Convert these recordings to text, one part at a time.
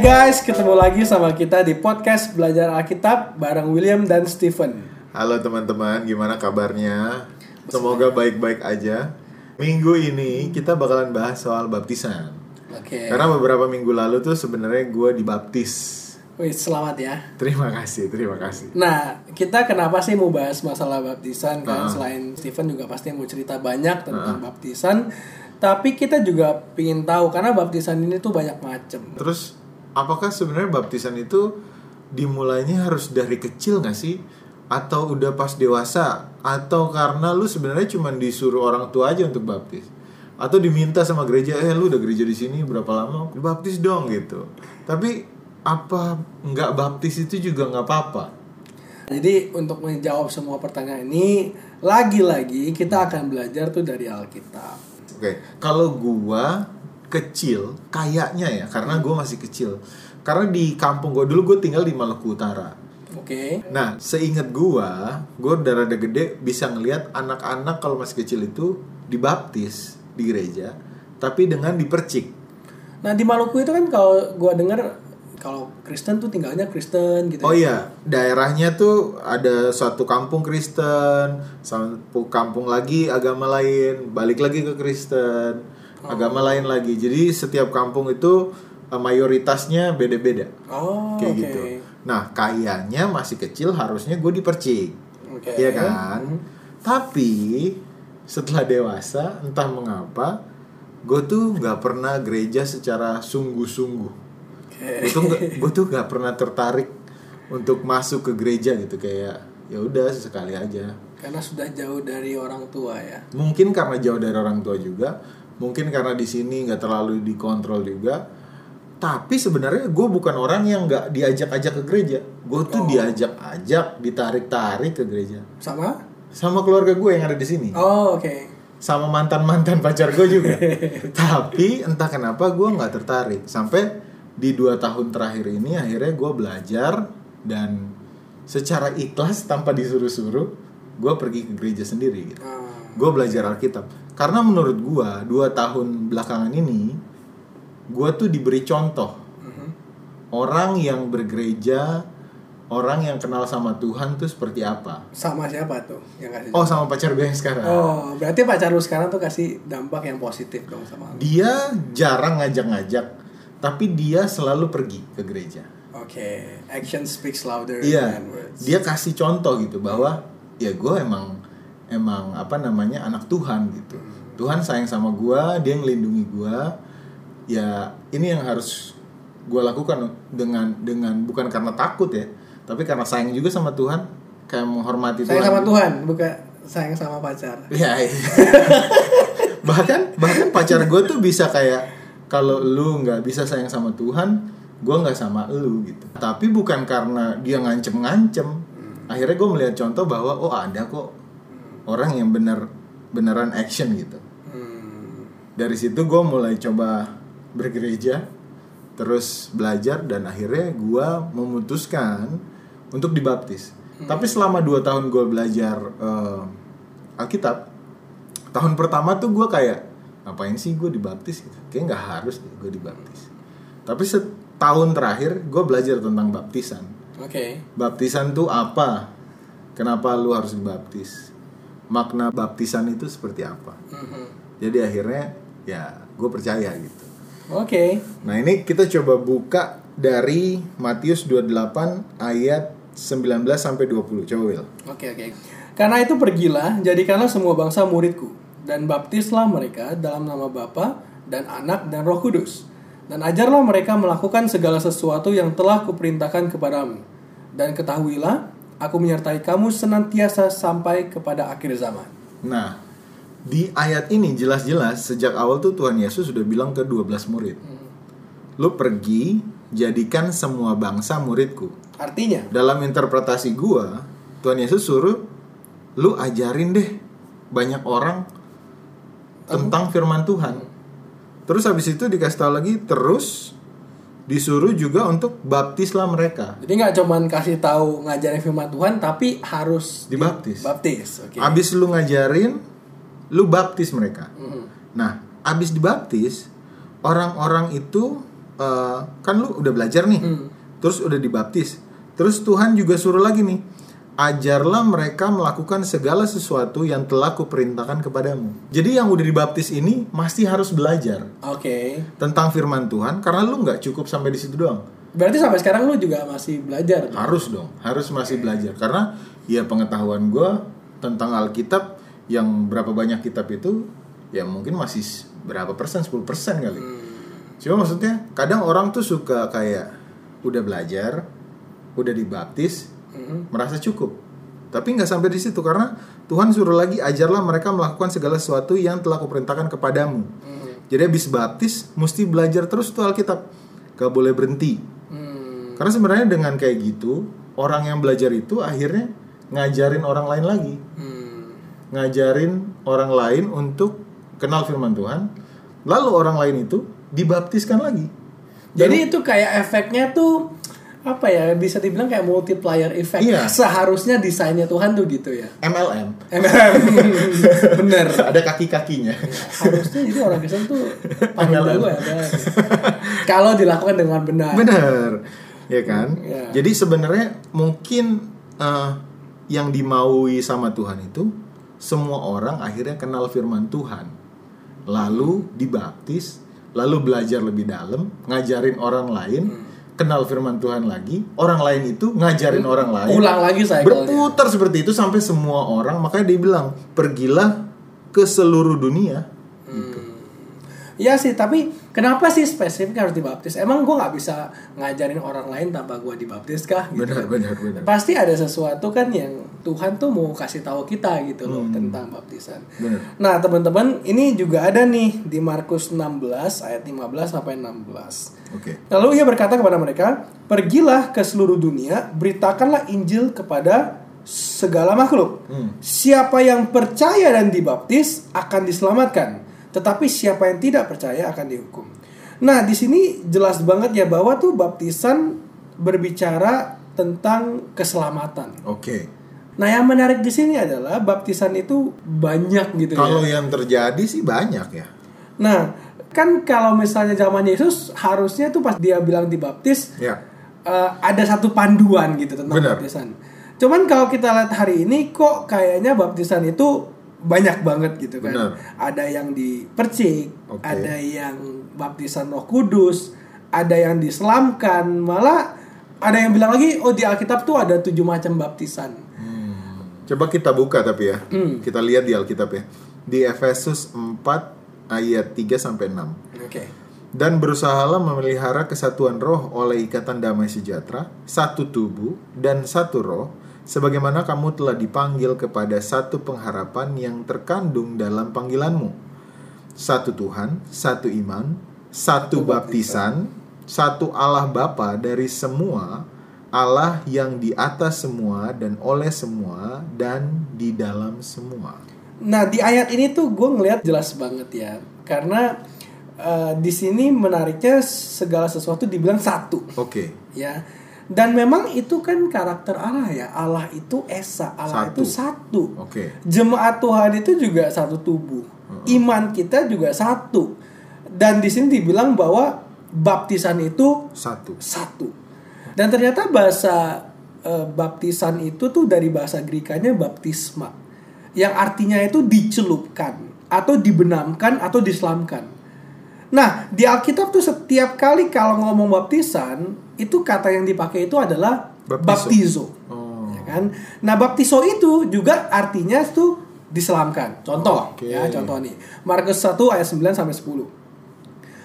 guys, ketemu lagi sama kita di podcast Belajar Alkitab bareng William dan Stephen. Halo teman-teman, gimana kabarnya? Semoga baik-baik aja. Minggu ini kita bakalan bahas soal baptisan. Oke. Karena beberapa minggu lalu tuh sebenarnya gue dibaptis. Wih, selamat ya. Terima kasih, terima kasih. Nah, kita kenapa sih mau bahas masalah baptisan kan? Ah. Selain Stephen juga pasti mau cerita banyak tentang baptisan. Tapi kita juga pingin tahu karena baptisan ini tuh banyak macem. Terus apakah sebenarnya baptisan itu dimulainya harus dari kecil gak sih? Atau udah pas dewasa? Atau karena lu sebenarnya cuma disuruh orang tua aja untuk baptis? Atau diminta sama gereja, eh lu udah gereja di sini berapa lama? Dibaptis dong gitu. Tapi apa nggak baptis itu juga nggak apa-apa? Jadi untuk menjawab semua pertanyaan ini, lagi-lagi kita akan belajar tuh dari Alkitab. Oke, kalau gua kecil, kayaknya ya, karena gua masih kecil. Karena di kampung gua dulu gua tinggal di Maluku Utara. Oke. Nah, seingat gua, gua udah rada gede bisa ngelihat anak-anak kalau masih kecil itu dibaptis di gereja, tapi dengan dipercik. Nah di Maluku itu kan kalau gua dengar kalau Kristen tuh tinggalnya Kristen gitu. Oh ya. iya, daerahnya tuh ada suatu kampung Kristen, satu kampung lagi agama lain, balik lagi ke Kristen, agama lain lagi. Jadi setiap kampung itu eh, mayoritasnya beda-beda. Oh kayak oke. gitu. Nah, kayaknya masih kecil harusnya gue dipercik, Oke. Iya kan? Tapi setelah dewasa, entah mengapa, gue tuh nggak pernah gereja secara sungguh-sungguh. Oke. Gue tuh gue tuh nggak pernah tertarik untuk masuk ke gereja gitu kayak ya udah sesekali aja. Karena sudah jauh dari orang tua ya. Mungkin karena jauh dari orang tua juga, mungkin karena di sini nggak terlalu dikontrol juga. Tapi sebenarnya gue bukan orang yang nggak diajak-ajak ke gereja. Gue tuh Oh. diajak-ajak, ditarik-tarik ke gereja. Sama? Sama keluarga gue yang ada di sini. Oh oke. Sama mantan-mantan pacar gue juga. Tapi entah kenapa gue nggak tertarik. Sampai di dua tahun terakhir ini akhirnya gue belajar dan secara ikhlas tanpa disuruh-suruh gue pergi ke gereja sendiri gitu. Ah, Gue belajar Alkitab. Karena menurut gue dua tahun belakangan ini gue tuh diberi contoh mhm. orang yang bergereja, orang yang kenal sama Tuhan tuh seperti apa. Sama siapa tuh yang kasih? Oh sama pacar gue yang sekarang. Oh, berarti pacar lu sekarang tuh kasih dampak yang positif dong sama lu. Dia jarang ngajak-ngajak, tapi dia selalu pergi ke gereja. Oke, action speaks louder Iya, than words. dia kasih contoh gitu bahwa ya gue emang emang apa namanya anak Tuhan gitu. Tuhan sayang sama gue, dia ngelindungi gue. Ya ini yang harus gue lakukan dengan dengan bukan karena takut ya, tapi karena sayang juga sama Tuhan, kayak menghormati Sayang Tuhan. sama Tuhan, bukan sayang sama pacar. Ya, iya. bahkan bahkan pacar gue tuh bisa kayak kalau lu nggak bisa sayang sama Tuhan, gue nggak sama lu gitu. Tapi bukan karena dia ngancem-ngancem. Akhirnya gue melihat contoh bahwa oh ada kok orang yang bener beneran action gitu. Hmm. Dari situ gue mulai coba bergereja, terus belajar dan akhirnya gue memutuskan untuk dibaptis. Tapi selama 2 tahun gue belajar eh, Alkitab, tahun pertama tuh gue kayak ngapain sih gue dibaptis gitu? Kayak nggak harus deh gue dibaptis. Tapi setahun terakhir gue belajar tentang baptisan. Oke. Baptisan tuh apa? Kenapa lu harus dibaptis? Makna baptisan itu seperti apa? Mhm. Jadi akhirnya ya gue percaya gitu. Oke. Nah ini kita coba buka dari Matius 28 ayat 19 sampai 20. Coba Will. Oke oke. Karena itu pergilah, jadikanlah semua bangsa muridku dan baptislah mereka dalam nama Bapa dan Anak dan Roh Kudus. Dan ajarlah mereka melakukan segala sesuatu yang telah kuperintahkan kepadamu. Dan ketahuilah, aku menyertai kamu senantiasa sampai kepada akhir zaman. Nah di ayat ini jelas-jelas sejak awal tuh Tuhan Yesus sudah bilang ke 12 murid. Lu pergi jadikan semua bangsa muridku. Artinya, Dalam interpretasi gua, Tuhan Yesus suruh lu ajarin deh banyak orang tentang firman Tuhan. Terus habis itu dikasih tahu lagi terus disuruh juga untuk baptislah mereka. jadi nggak cuman kasih tahu ngajarin firman Tuhan, tapi harus Dibaptis. Baptis, oke. Abis lu ngajarin, lu baptis mereka. Mhm. Nah, abis dibaptis, orang-orang itu eh, kan lu udah belajar nih, Hmm. terus udah dibaptis, terus Tuhan juga suruh lagi nih, ajarlah mereka melakukan segala sesuatu yang telah kuperintahkan kepadamu. Jadi yang udah dibaptis ini masih harus belajar Oke. tentang firman Tuhan karena lu nggak cukup sampai di situ doang. Berarti sampai sekarang lu juga masih belajar. Harus dong, harus masih belajar karena ya pengetahuan gue tentang Alkitab yang berapa banyak kitab itu ya mungkin masih berapa persen 10 persen kali. Cuma maksudnya kadang orang tuh suka kayak udah belajar, udah dibaptis, Merasa cukup. Tapi nggak sampai di situ karena Tuhan suruh lagi ajarlah mereka melakukan segala sesuatu yang telah kuperintahkan kepadamu. Hmm. Jadi habis baptis mesti belajar terus tuh Alkitab. Gak boleh berhenti. Hmm. Karena sebenarnya dengan kayak gitu, orang yang belajar itu akhirnya ngajarin orang lain lagi. Hmm. Ngajarin orang lain untuk kenal firman Tuhan. Lalu orang lain itu dibaptiskan lagi. Jadi itu kayak efeknya tuh apa ya bisa dibilang kayak multiplier effect. Iya. Seharusnya desainnya Tuhan tuh gitu ya. MLM. Bener. Ada kaki-kakinya. Harusnya jadi orang Kristen tuh MLM. dulu ada. Kalau dilakukan dengan benar. Benar. Ya kan? Iya. Jadi sebenarnya mungkin eh, yang dimaui sama Tuhan itu semua orang akhirnya kenal firman Tuhan. Lalu dibaptis, lalu belajar lebih dalam, ngajarin orang lain, kenal firman Tuhan lagi, orang lain itu ngajarin orang lain. Ulang lagi saya Berputar seperti itu sampai semua orang, makanya dia bilang, "Pergilah ke seluruh dunia." Iya sih, tapi kenapa sih spesifik harus dibaptis? Emang gue nggak bisa ngajarin orang lain tanpa gue dibaptis kah? Gitu. Benar, benar, benar. Pasti ada sesuatu kan yang Tuhan tuh mau kasih tahu kita gitu loh tentang baptisan. Benar. Nah teman-teman ini juga ada nih di Markus 16 ayat 15 sampai 16. Oke. Lalu ia berkata kepada mereka, pergilah ke seluruh dunia, beritakanlah Injil kepada segala makhluk. Hmm. Siapa yang percaya dan dibaptis akan diselamatkan, tetapi siapa yang tidak percaya akan dihukum. Nah, di sini jelas banget ya bahwa tuh baptisan berbicara tentang keselamatan. Oke. Nah, yang menarik di sini adalah baptisan itu banyak gitu Kalau ya. yang terjadi sih banyak ya. Nah, kan kalau misalnya zaman Yesus harusnya tuh pas dia bilang dibaptis Ya. eh, ada satu panduan gitu tentang Benar. baptisan. Cuman kalau kita lihat hari ini kok kayaknya baptisan itu banyak banget gitu kan. Benar. Ada yang dipercik, Oke. ada yang baptisan Roh Kudus, ada yang diselamkan, malah ada yang bilang lagi oh di Alkitab tuh ada tujuh macam baptisan. Coba kita buka tapi ya. Hmm. Kita lihat di Alkitab ya. Di Efesus 4 ayat 3 sampai 6. Oke. Dan berusahalah memelihara kesatuan roh oleh ikatan damai sejahtera, satu tubuh dan satu roh, sebagaimana kamu telah dipanggil kepada satu pengharapan yang terkandung dalam panggilanmu. Satu Tuhan, satu iman, satu baptisan, satu Allah Bapa dari semua, Allah yang di atas semua dan oleh semua dan di dalam semua. Nah di ayat ini tuh gue ngelihat jelas banget ya, karena eh, di sini menariknya segala sesuatu dibilang satu, Oke, ya. Dan memang itu kan karakter Allah ya, Allah itu esa, Allah Satu. itu satu. oke. Jemaat Tuhan itu juga satu tubuh, iman kita juga satu. Dan di sini dibilang bahwa baptisan itu Satu. satu. Dan ternyata bahasa eh, baptisan itu tuh dari bahasa Grikanya baptisma. Yang artinya itu dicelupkan atau dibenamkan atau diselamkan. Nah, di Alkitab tuh setiap kali kalau ngomong baptisan, itu kata yang dipakai itu adalah Baptizo. baptizo. Oh. Ya kan? Nah, baptizo itu juga artinya tuh diselamkan. Contoh Oke. ya, contoh nih. Markus 1 ayat 9 sampai 10.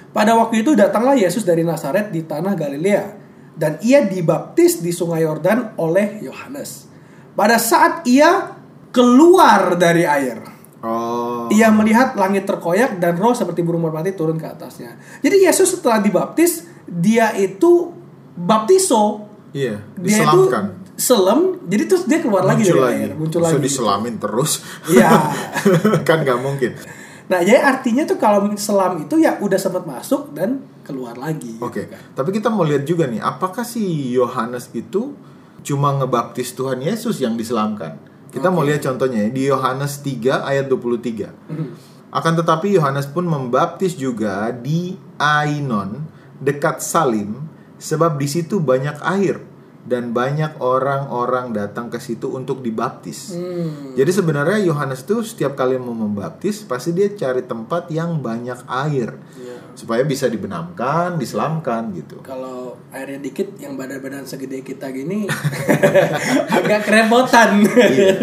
Pada waktu itu datanglah Yesus dari Nazaret di tanah Galilea dan ia dibaptis di sungai Yordan oleh Yohanes. Pada saat ia keluar dari air, Oh. ia melihat langit terkoyak dan roh seperti burung merpati turun ke atasnya. Jadi Yesus setelah dibaptis, dia itu baptiso, Iya, dia itu selem, jadi terus dia keluar lagi muncul dari lagi. air, muncul lagi. diselamin terus. Iya. kan nggak mungkin. Nah, jadi artinya tuh kalau selam itu ya udah sempat masuk dan keluar lagi. gitu Oke, kan. tapi kita mau lihat juga nih, apakah si Yohanes itu cuma ngebaptis Tuhan Yesus yang diselamkan? Kita mau lihat contohnya ya, di Yohanes 3 ayat 23. Hmm. Akan tetapi Yohanes pun membaptis juga di Ainon dekat Salim, sebab di situ banyak air dan banyak orang-orang datang ke situ untuk dibaptis. Hmm. Jadi sebenarnya Yohanes itu setiap kali mau membaptis pasti dia cari tempat yang banyak air Iya. supaya bisa dibenamkan, diselamkan gitu. Kalau airnya dikit, yang badan-badan segede kita gini agak kerepotan. Iya.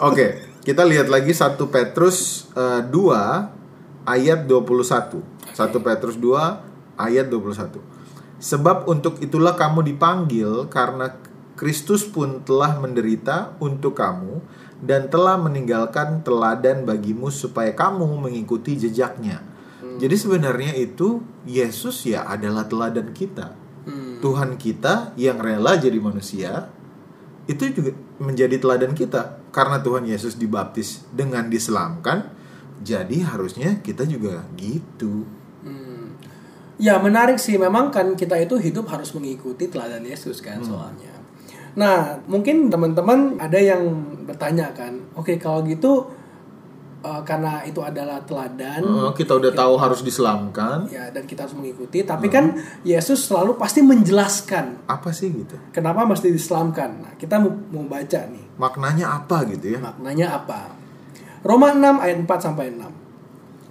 Oke, kita lihat lagi 1 Petrus eh, 2 ayat 21. 1 Petrus 2 ayat 21. Sebab untuk itulah kamu dipanggil karena Kristus pun telah menderita untuk kamu dan telah meninggalkan teladan bagimu supaya kamu mengikuti jejaknya. Jadi sebenarnya itu Yesus ya adalah teladan kita. Hmm. Tuhan kita yang rela jadi manusia itu juga menjadi teladan kita karena Tuhan Yesus dibaptis dengan diselamkan jadi harusnya kita juga gitu Hmm. Ya menarik sih. Memang kan kita itu hidup harus mengikuti teladan Yesus kan soalnya. Nah mungkin teman-teman ada yang bertanya kan, oke kalau gitu eh, karena itu adalah teladan, Eh, kita udah tahu harus diselamkan. Ya dan kita harus mengikuti, tapi kan Yesus selalu pasti menjelaskan. Apa sih gitu? Kenapa mesti diselamatkan. Nah kita mau, mau baca nih. Maknanya apa gitu ya? Maknanya apa. Roma 6 ayat 4 sampai 6.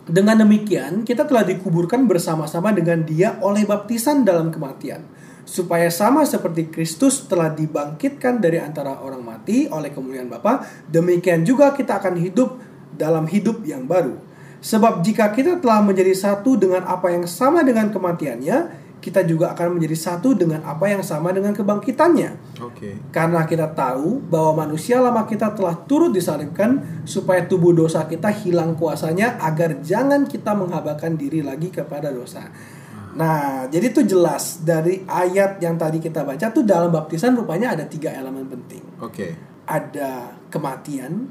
Dengan demikian, kita telah dikuburkan bersama-sama dengan dia oleh baptisan dalam kematian. Supaya sama seperti Kristus telah dibangkitkan dari antara orang mati oleh kemuliaan Bapa, demikian juga kita akan hidup dalam hidup yang baru. Sebab jika kita telah menjadi satu dengan apa yang sama dengan kematiannya, kita juga akan menjadi satu dengan apa yang sama dengan kebangkitannya. oke Karena kita tahu bahwa manusia lama kita telah turut disalibkan supaya tubuh dosa kita hilang kuasanya agar jangan kita menghabakan diri lagi kepada dosa. Nah, jadi itu jelas dari ayat yang tadi kita baca tuh dalam baptisan rupanya ada tiga elemen penting. oke Ada kematian,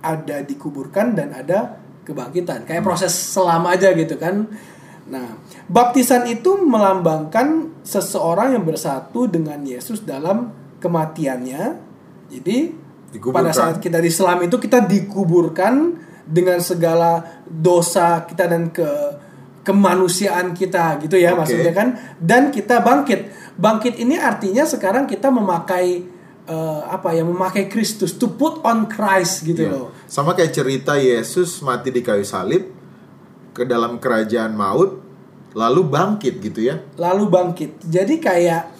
ada dikuburkan dan ada kebangkitan. Kayak proses selama aja gitu kan. Nah, baptisan itu melambangkan seseorang yang bersatu dengan Yesus dalam kematiannya. Jadi Dikuburkan. pada saat kita diselam itu kita dikuburkan dengan segala dosa kita dan ke kemanusiaan kita gitu ya Oke. maksudnya kan dan kita bangkit. Bangkit ini artinya sekarang kita memakai eh, apa ya memakai Kristus to put on Christ gitu Iya. loh. sama kayak cerita Yesus mati di kayu salib ke dalam kerajaan maut lalu bangkit gitu ya lalu bangkit. Jadi kayak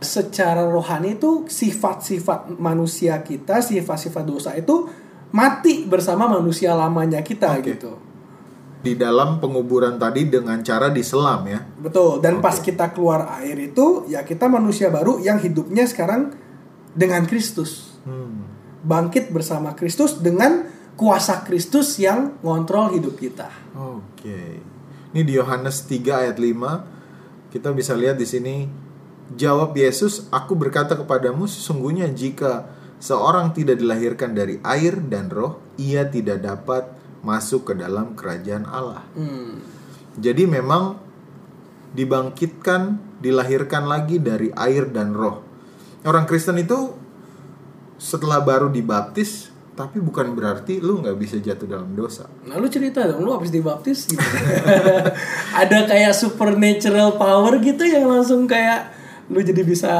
secara rohani itu sifat-sifat manusia kita, sifat-sifat dosa itu mati bersama manusia lamanya kita Oke. gitu. di dalam penguburan tadi dengan cara diselam ya Betul. Dan Oke. pas kita keluar air itu ya kita manusia baru yang hidupnya sekarang dengan Kristus. Hmm. Bangkit bersama Kristus dengan kuasa Kristus yang ngontrol hidup kita. Oke. Ini di Yohanes 3 ayat 5 kita bisa lihat di sini jawab Yesus, "Aku berkata kepadamu sesungguhnya jika seorang tidak dilahirkan dari air dan roh, ia tidak dapat masuk ke dalam kerajaan Allah." Hmm. Jadi memang dibangkitkan, dilahirkan lagi dari air dan roh. Orang Kristen itu setelah baru dibaptis, tapi bukan berarti lu nggak bisa jatuh dalam dosa. Nah lu cerita dong, lu habis dibaptis gitu. Ada kayak supernatural power gitu yang langsung kayak lu jadi bisa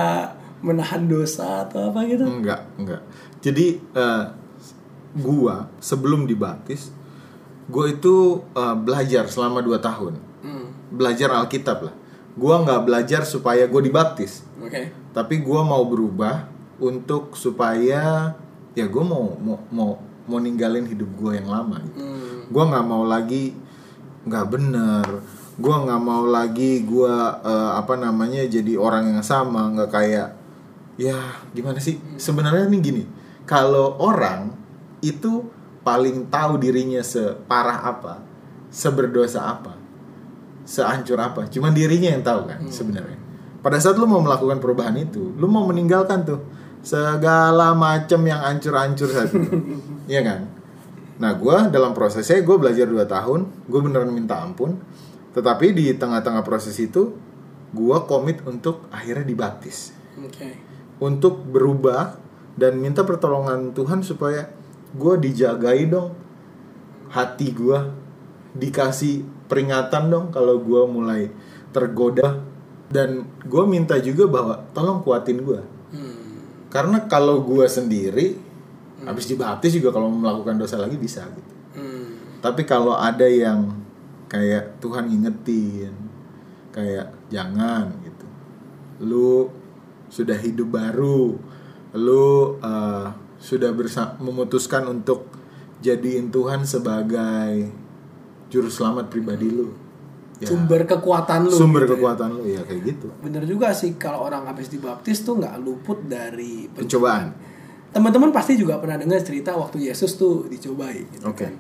menahan dosa atau apa gitu. Enggak, enggak. Jadi eh, gua sebelum dibaptis, gua itu eh, belajar selama 2 tahun. Hmm. Belajar Alkitab lah. Gua nggak belajar supaya gue dibaptis, Oke. tapi gua mau berubah untuk supaya ya gue mau mau mau mau ninggalin hidup gue yang lama. Gitu. Hmm. Gue nggak mau lagi nggak bener. Gue nggak mau lagi gue eh, apa namanya jadi orang yang sama nggak kayak ya gimana sih sebenarnya nih gini kalau orang itu paling tahu dirinya separah apa seberdosa apa sehancur apa cuman dirinya yang tahu kan sebenarnya pada saat lu mau melakukan perubahan itu lu mau meninggalkan tuh segala macam yang hancur-hancur saat itu. Iya kan? Nah gue dalam prosesnya gue belajar 2 tahun gue beneran minta ampun. Tetapi di tengah-tengah proses itu gue komit untuk akhirnya dibaptis. Oke. untuk berubah dan minta pertolongan Tuhan supaya gue dijagai dong. Hati gue dikasih peringatan dong kalau gue mulai tergoda. Dan gue minta juga bahwa tolong kuatin gue. Karena kalau gue sendiri habis dibaptis juga kalau melakukan dosa lagi bisa gitu. Hmm. tapi kalau ada yang kayak Tuhan ngingetin kayak jangan gitu. Lu sudah hidup baru lu uh, sudah memutuskan untuk jadiin Tuhan sebagai juru selamat pribadi lu Ya, Sumber kekuatan lu. sumber gitu ya. kekuatan lu ya kayak gitu Bener juga sih kalau orang habis dibaptis tuh nggak luput dari pencobaan Teman-teman pasti juga pernah dengar cerita waktu Yesus tuh dicobai gitu Oke. kan.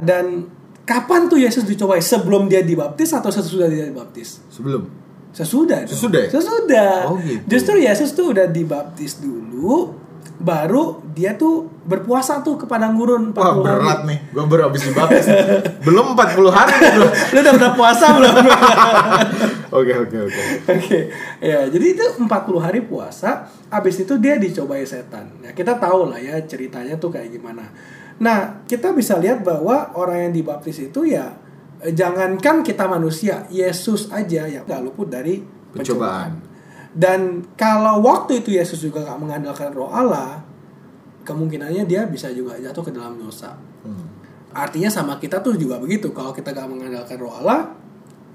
Dan kapan tuh Yesus dicobai? Sebelum dia dibaptis atau sesudah dia dibaptis? sebelum Sesudah. Sesudah ya? Sesudah. Oh, gitu. Justru Yesus tuh udah dibaptis dulu baru dia tuh berpuasa tuh ke padang gurun 40 wah hari. berat nih gue baru habis dibaptis belum 40 hari belum Lu udah pernah puasa belum? oke oke oke Oke, ya jadi itu 40 hari puasa, habis itu dia dicobai setan. Ya kita tahu lah ya ceritanya tuh kayak gimana. Nah, kita bisa lihat bahwa orang yang dibaptis itu ya eh, jangankan kita manusia, Yesus aja yang nggak luput dari Pencobaan. pencobaan. Dan kalau waktu itu Yesus juga nggak mengandalkan Roh Allah, kemungkinannya dia bisa juga jatuh ke dalam dosa. Hmm. Artinya sama kita tuh juga begitu. Kalau kita gak mengandalkan roh Allah,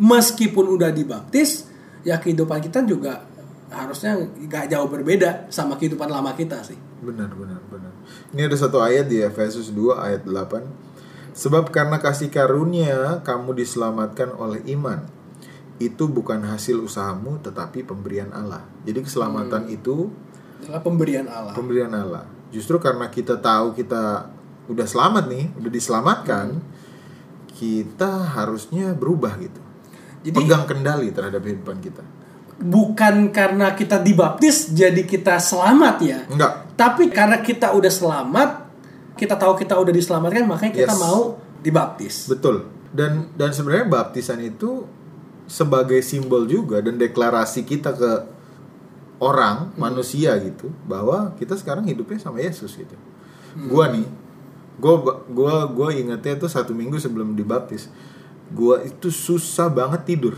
meskipun udah dibaptis, ya kehidupan kita juga harusnya gak jauh berbeda sama kehidupan lama kita sih. Benar, benar, benar. Ini ada satu ayat di Efesus 2 ayat 8. Sebab karena kasih karunia kamu diselamatkan oleh iman. Itu bukan hasil usahamu tetapi pemberian Allah. Jadi keselamatan itu Adalah pemberian Allah. pemberian Allah. Justru karena kita tahu kita udah selamat nih, udah diselamatkan, kita harusnya berubah gitu. Jadi Pegang kendali terhadap kehidupan kita. bukan karena kita dibaptis jadi kita selamat ya. Enggak. Tapi karena kita udah selamat, kita tahu kita udah diselamatkan, makanya kita Yes. mau dibaptis. Betul. Dan dan sebenarnya baptisan itu sebagai simbol juga dan deklarasi kita ke orang manusia gitu bahwa kita sekarang hidupnya sama Yesus gitu. Gua nih, gua gua gua ingetnya tuh satu minggu sebelum dibaptis, gua itu susah banget tidur.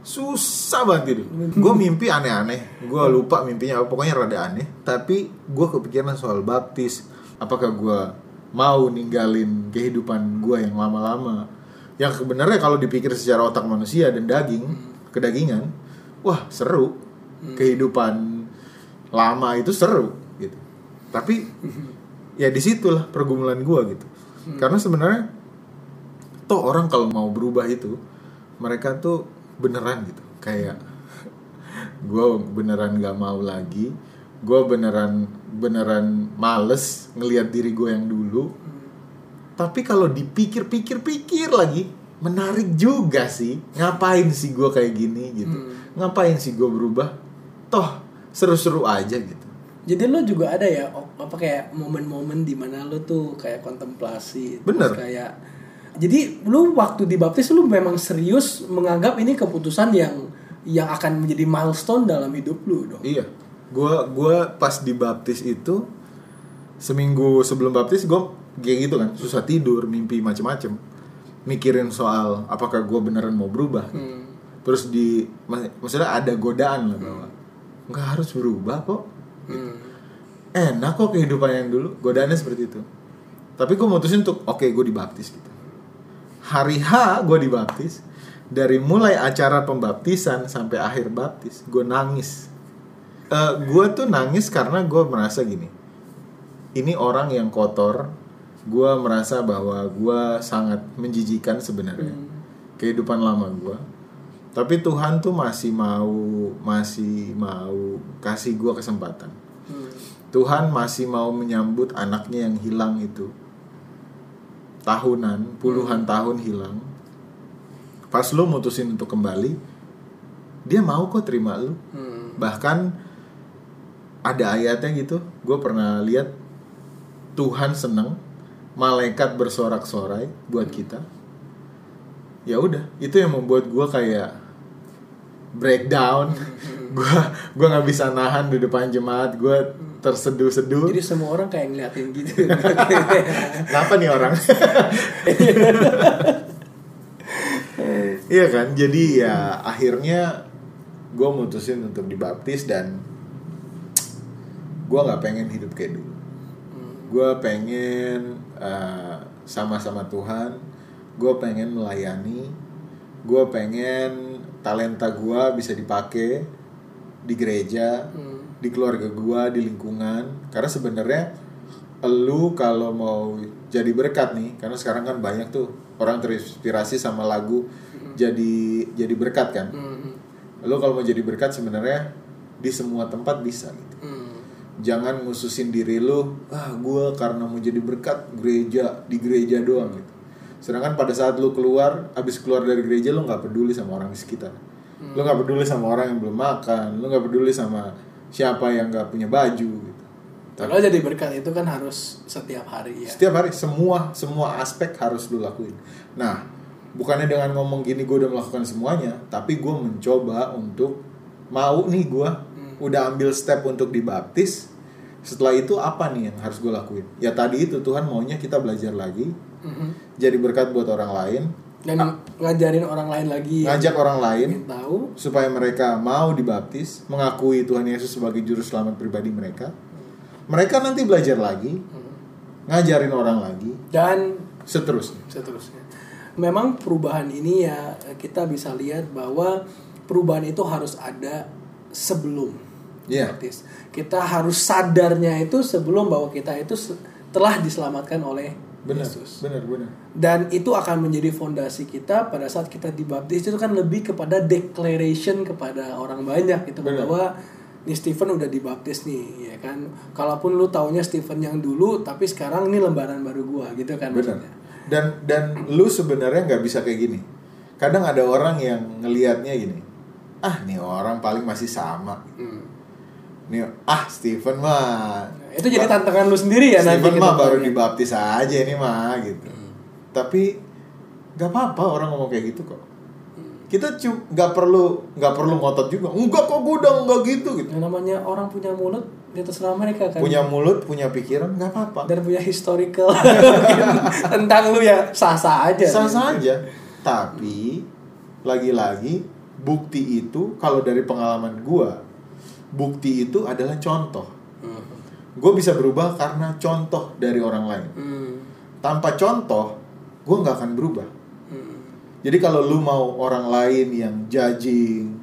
Susah banget tidur. Gue mimpi aneh-aneh. Gue lupa mimpinya apa. Pokoknya rada aneh. Tapi gue kepikiran soal baptis. Apakah gue mau ninggalin kehidupan gue yang lama-lama? Yang sebenarnya kalau dipikir secara otak manusia dan daging, kedagingan, wah seru. Kehidupan lama itu seru gitu. Tapi ya di situlah pergumulan gue gitu. Karena sebenarnya toh orang kalau mau berubah itu mereka tuh beneran gitu kayak gue beneran gak mau lagi gue beneran beneran males ngelihat diri gue yang dulu tapi kalau dipikir-pikir-pikir lagi menarik juga sih. Ngapain sih gue kayak gini gitu? Ngapain sih gue berubah? Toh seru-seru aja gitu. Jadi lo juga ada ya apa kayak momen-momen di mana lo tuh kayak kontemplasi, Bener. kayak jadi lu waktu dibaptis lu memang serius menganggap ini keputusan yang yang akan menjadi milestone dalam hidup lu dong. Iya, gua gua pas dibaptis itu seminggu sebelum baptis gue kayak gitu kan susah tidur, mimpi macem-macem, mikirin soal apakah gue beneran mau berubah. Hmm. Terus di mak- maksudnya ada godaan lah bahwa nggak harus berubah kok, Hmm. enak kok kehidupan yang dulu. Godaannya seperti itu. Tapi gue mutusin untuk oke gue dibaptis gitu. Hari H gue dibaptis. Dari mulai acara pembaptisan sampai akhir baptis, gue nangis. Eh gue tuh nangis karena gue merasa gini. Ini orang yang kotor. Gue merasa bahwa gue sangat menjijikan sebenarnya kehidupan lama gue. Tapi Tuhan tuh masih mau masih mau kasih gue kesempatan. Hmm. Tuhan masih mau menyambut anaknya yang hilang itu tahunan puluhan tahun hilang pas lu mutusin untuk kembali dia mau kok terima lu Hmm. bahkan ada ayatnya gitu gue pernah lihat Tuhan seneng malaikat bersorak-sorai buat kita ya udah itu yang membuat gue kayak breakdown gue gua nggak bisa nahan di depan jemaat gue terseduh-seduh Jadi semua orang kayak ngeliatin gitu. Kenapa nih orang? Iya kan, jadi ya akhirnya gue mutusin untuk dibaptis dan gue nggak pengen hidup kayak dulu gue pengen uh, sama-sama Tuhan. Gue pengen melayani. Gue pengen talenta gue bisa dipakai di gereja di keluarga gue di lingkungan. Karena sebenarnya lu kalau mau jadi berkat nih karena sekarang kan banyak tuh orang terinspirasi sama lagu jadi jadi berkat kan. Hmm. lu kalau mau jadi berkat sebenarnya di semua tempat bisa gitu. Hmm. Jangan ngususin diri lu ah gue karena mau jadi berkat gereja di gereja doang gitu. Sedangkan pada saat lu keluar abis keluar dari gereja lu nggak peduli sama orang di sekitar. Lu nggak peduli sama orang yang belum makan lu nggak peduli sama siapa yang nggak punya baju gitu. Kalau jadi berkat itu kan harus setiap hari ya. setiap hari semua semua aspek harus lu lakuin. Nah bukannya dengan ngomong gini gue udah melakukan semuanya tapi gue mencoba untuk mau nih gue udah ambil step untuk dibaptis setelah itu apa nih yang harus gue lakuin ya tadi itu Tuhan maunya kita belajar lagi Mhm. jadi berkat buat orang lain Dan ngajarin orang lain lagi. ngajak orang lain tahu. supaya mereka mau dibaptis mengakui Tuhan Yesus sebagai juru selamat pribadi mereka mereka nanti belajar lagi ngajarin orang lagi Dan seterusnya seterusnya. Memang perubahan ini ya kita bisa lihat bahwa perubahan itu harus ada sebelum Iya. baptis. Kita harus sadarnya itu sebelum bahwa kita itu telah diselamatkan oleh benar Yesus. benar benar Dan itu akan menjadi fondasi kita pada saat kita dibaptis itu kan lebih kepada declaration kepada orang banyak gitu Benar. bahwa nih Stephen udah dibaptis nih ya kan. Kalaupun lu taunya Stephen yang dulu tapi sekarang ini lembaran baru gua gitu kan benar maksudnya. dan dan lu sebenarnya nggak bisa kayak gini kadang ada orang yang ngelihatnya gini ah nih orang paling masih sama Hmm. Nih ah Stephen mah. Itu jadi tantangan lu sendiri ya nanti Stephen ke mah baru dibaptis aja ini mah gitu. Hmm. tapi nggak apa-apa orang ngomong kayak gitu kok. Kita cu nggak perlu nggak perlu ngotot juga. Enggak kok gue udah nggak gitu gitu. Yang namanya orang punya mulut ya terserah mereka kan. punya mulut punya pikiran nggak apa-apa. Dan punya historical. Tentang lu ya sah-sah aja. sah saja tapi lagi-lagi bukti itu kalau dari pengalaman gua bukti itu adalah contoh Hmm. gue bisa berubah karena contoh dari orang lain Hmm. tanpa contoh gue nggak akan berubah Hmm. jadi kalau lu mau orang lain yang judging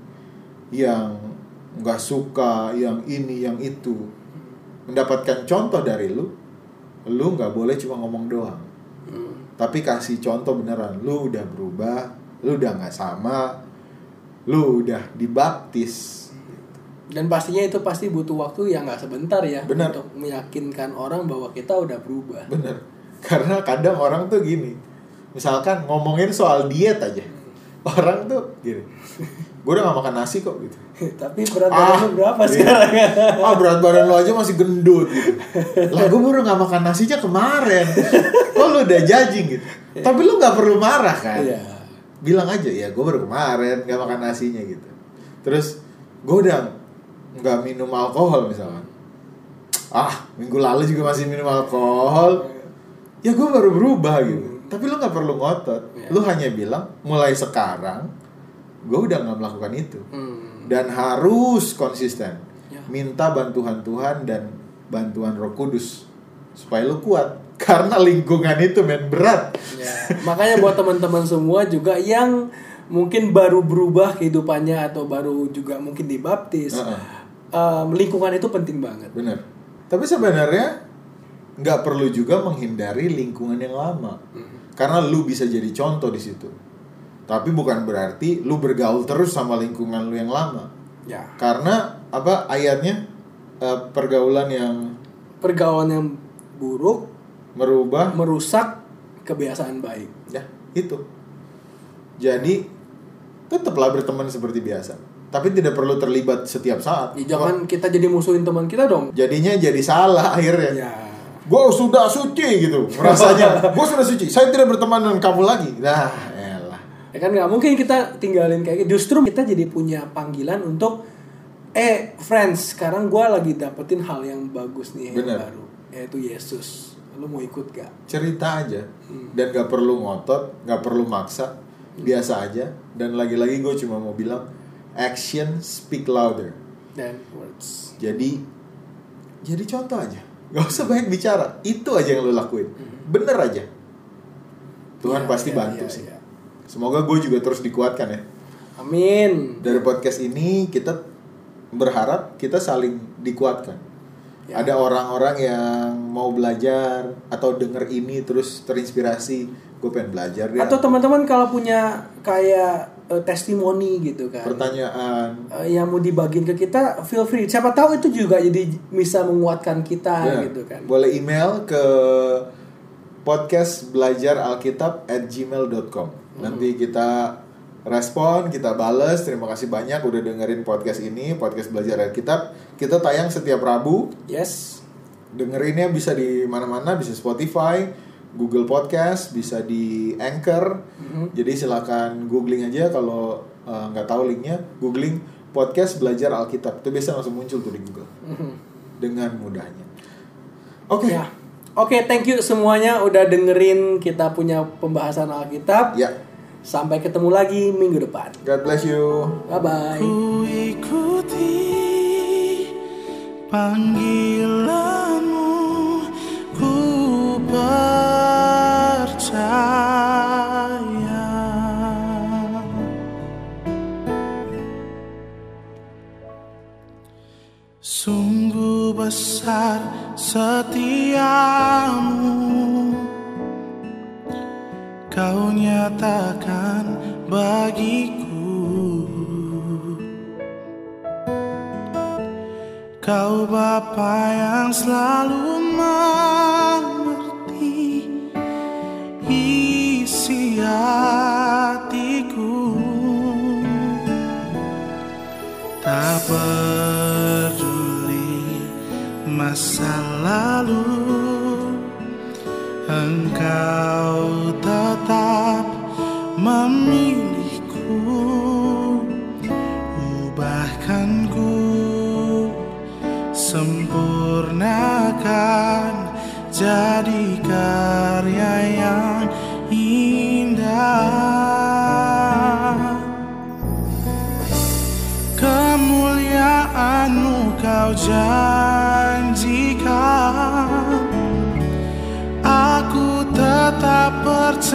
yang nggak suka yang ini yang itu mendapatkan contoh dari lu lu nggak boleh cuma ngomong doang Hmm. tapi kasih contoh beneran lu udah berubah lu udah nggak sama lu udah dibaptis Dan pastinya itu pasti butuh waktu yang nggak sebentar ya Benar. untuk meyakinkan orang bahwa kita udah berubah. bener karena kadang orang tuh gini misalkan ngomongin soal diet aja orang tuh gini gue udah gak makan nasi kok gitu Tapi berat Ah, badan lu berapa iya. sekarang? ah berat badan lo aja masih gendut gitu lah gue baru gak makan nasi aja kemarin kok lu udah judging gitu tapi lu gak perlu marah kan Iya. bilang aja ya gue baru kemarin gak makan nasinya gitu terus gue udah nggak minum alkohol misalkan. Ah minggu lalu juga masih minum alkohol. Ya gue baru berubah gitu. Tapi lu nggak perlu ngotot. Iya. lu hanya bilang mulai sekarang gue udah nggak melakukan itu. Hmm. dan harus konsisten. Ya. minta bantuan Tuhan dan bantuan Roh Kudus supaya lu kuat. Karena lingkungan itu men berat. Ya, makanya buat teman-teman semua juga yang mungkin baru berubah kehidupannya atau baru juga mungkin dibaptis, Heeh. Em, lingkungan itu penting banget. Bener. Tapi sebenarnya nggak perlu juga menghindari lingkungan yang lama, karena lu bisa jadi contoh di situ. Tapi bukan berarti lu bergaul terus sama lingkungan lu yang lama, Ya, karena apa ayatnya eh, pergaulan yang pergaulan yang buruk merubah, merusak kebiasaan baik. ya itu. Jadi tetaplah berteman seperti biasa, tapi tidak perlu terlibat setiap saat. Ya, jangan kita jadi musuhin teman kita dong. Jadinya jadi salah akhirnya. Ya, gue sudah suci gitu rasanya gue sudah suci saya tidak berteman dengan kamu lagi nah elah ya kan nggak mungkin kita tinggalin kayak gitu. Justru kita jadi punya panggilan untuk eh friends sekarang gua lagi dapetin hal yang bagus nih yang Bener. baru yaitu Yesus. Lu mau ikut gak? cerita aja dan gak perlu ngotot gak perlu maksa biasa aja dan lagi-lagi gue cuma mau bilang action speak louder. Dan words. Jadi jadi contoh aja. Gak usah banyak bicara. Itu aja yang lo lakuin. Bener aja. Tuhan Iya, pasti iya, bantu iya, sih. iya. Semoga gue juga terus dikuatkan ya. Amin. Dari podcast ini kita berharap kita saling dikuatkan. Ya. Ada orang-orang yang mau belajar atau denger ini terus terinspirasi. Gue pengen belajar. Atau teman-teman kalau punya kayak eh, testimoni gitu kan. pertanyaan. eh, yang mau dibagiin ke kita, feel free. Siapa tahu itu juga jadi bisa menguatkan kita Ya, gitu kan. Boleh email ke podcast belajar alkitab at gmail.com Nanti kita respon, kita bales Terima kasih banyak udah dengerin podcast ini Podcast belajar alkitab Kita tayang setiap Rabu Yes. Dengerinnya bisa di mana-mana Bisa Spotify, Google Podcast Bisa di Anchor Jadi silakan googling aja Kalau eh, nggak tahu linknya Googling podcast belajar alkitab Itu biasa langsung muncul tuh di Google Mhm. Dengan mudahnya Oke Ya. Oke, thank you semuanya udah dengerin kita punya pembahasan Alkitab. Ya, Sampai ketemu lagi minggu depan. God bless you. Bye bye. Ku ikuti panggilanmu besar setiamu. Kau nyatakan bagiku. Kau Bapa yang selalu mengerti isi hatiku masa lalu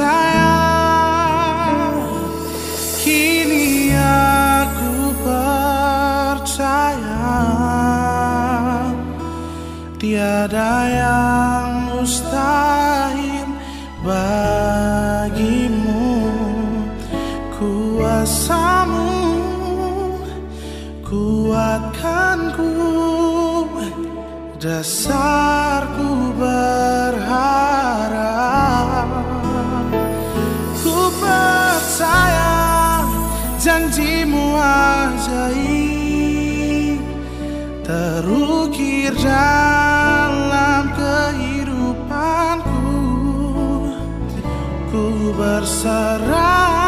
percaya Kini aku percaya Tiada yang mustahil bagimu. Kuasamu kuatkanku Dasarku berharap dalam kehidupanku Ku berserah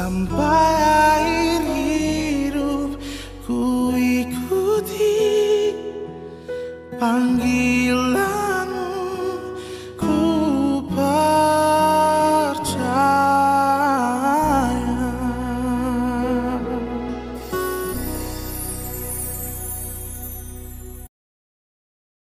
sampai